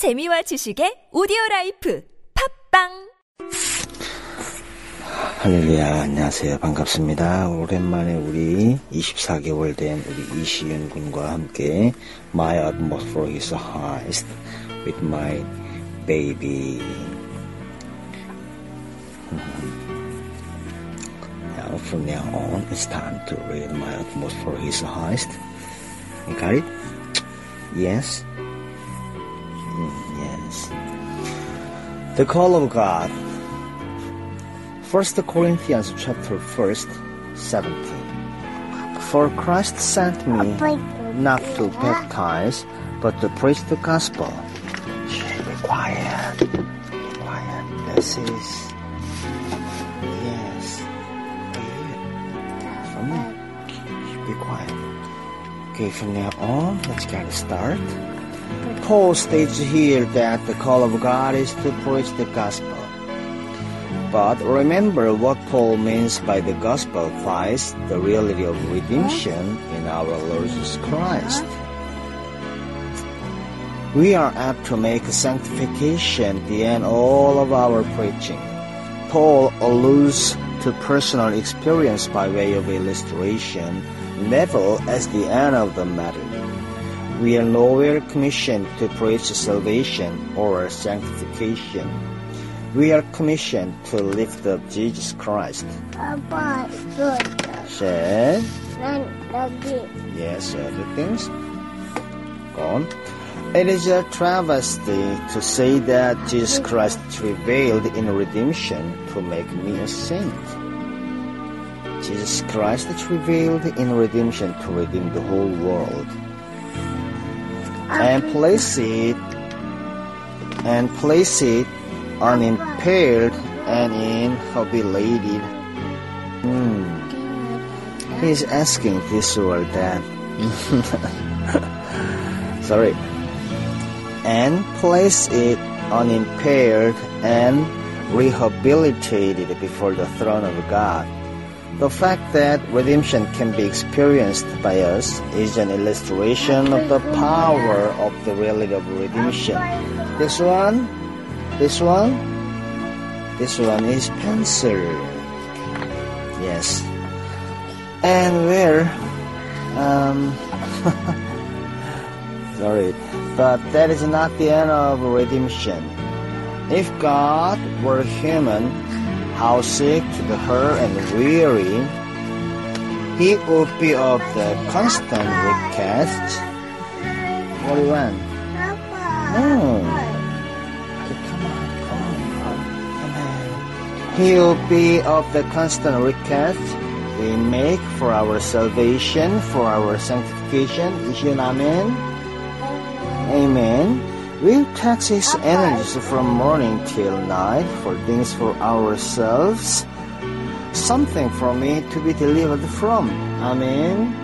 재미와 지식의 오디오 라이프 팝빵 할렐루야, 안녕하세요. 반갑습니다. 오랜만에 우리 24개월 된 우리 이시윤 군과 함께 My atmosphere is highest with my baby. Now, from now on, it's time to read My atmosphere is highest. You got it? Yes? Yes. The call of God. 1 Corinthians chapter 1st, 17. For Christ sent me not to baptize, but to preach the gospel. Shh, be quiet. Quiet. This is. Yes. Be quiet. Okay, from now on, let's get a start. Paul states here that the call of God is to preach the gospel. But remember what Paul means by the gospel Christ, the reality of redemption in our Lord Jesus Christ. We are apt to make sanctification the end all of our preaching. Paul alludes to personal experience by way of illustration, never as the end of the matter. We are nowhere commissioned to preach salvation or sanctification. We are commissioned to lift up Jesus Christ. 아빠, said. Yes, everything's gone. It is a travesty to say that Jesus Christ prevailed in redemption to make me a saint. Jesus Christ prevailed in redemption to redeem the whole world. And place it and place it unimpaired and inhabilated. Hmm. He's asking this or that. Sorry. And place it unimpaired and rehabilitated before the throne of God. The fact that redemption can be experienced by us is an illustration of the power of the reality of redemption. This one, this one, this one is pencil. Yes. And where, um, sorry, but that is not the end of redemption. If God were human, how sick to the hurt and weary, he would be of the constant request. What do you want? No. Come on, come on, come on. He will be of the constant request we make for our salvation, for our sanctification. Is amen? Amen. We'll tax his energies from morning till night for things for ourselves, something for me to be delivered from. Amen.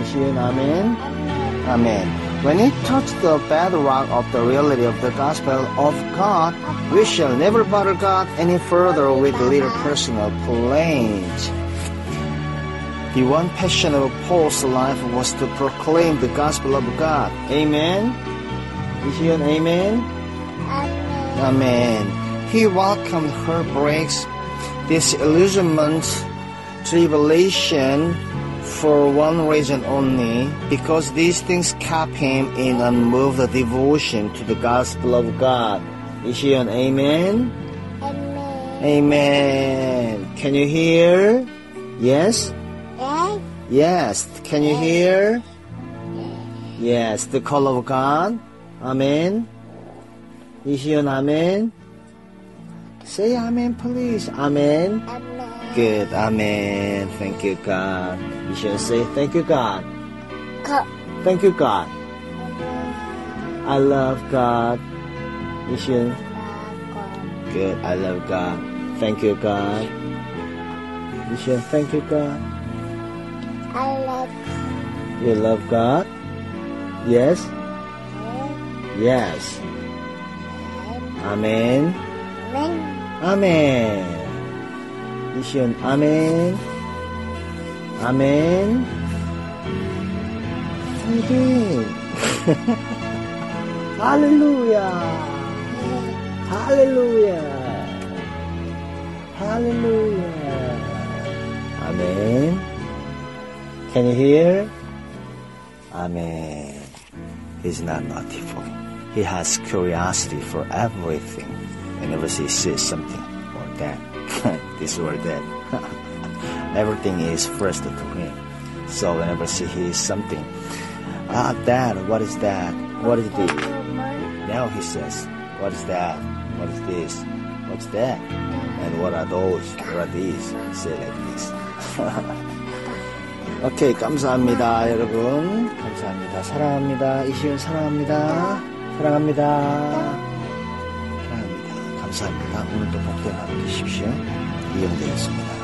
Is you amen? Amen. When we touch the bedrock of the reality of the gospel of God, we shall never bother God any further with little personal complaints. The one passion of Paul's life was to proclaim the gospel of God. Amen. Is an amen? Amen. Amen. He welcomed her breaks, disillusionment, tribulation, for one reason only, because these things kept him in unmoved devotion to the gospel of God. Is she an amen? Amen. Amen. Can you hear? Yes? Yes. Yes. Can you hear? Yes. The call of God? Amen. Is he an amen? Say amen, please. Amen. 아멘. Good. Amen. Thank you, God. You should say thank you, God. 거. Thank you, God. I love God. You should. 라고. Good. I love God. Thank you, God. You should. Thank you, God. I love You love God? Yes? Yes. Amen. Amen. Mission Amen. Amen. Amen. Hallelujah. Hallelujah. Hallelujah. Amen. Can you hear? Amen. He's not naughty for me. He has curiosity for everything. Whenever he sees something or that, this or that, everything is first to him. So whenever he hears something, ah, Dad, what is that? What is this? Now he says, What is that? What is this? What's that? And what are those? What are these? Say like this. 오케이, 감사합니다, 여러분. 감사합니다. 사랑합니다. 이시은 사랑합니다. 사랑합니다. 사랑합니다. 감사합니다. 오늘도 복된 하루 되십시오. 이영대였습니다.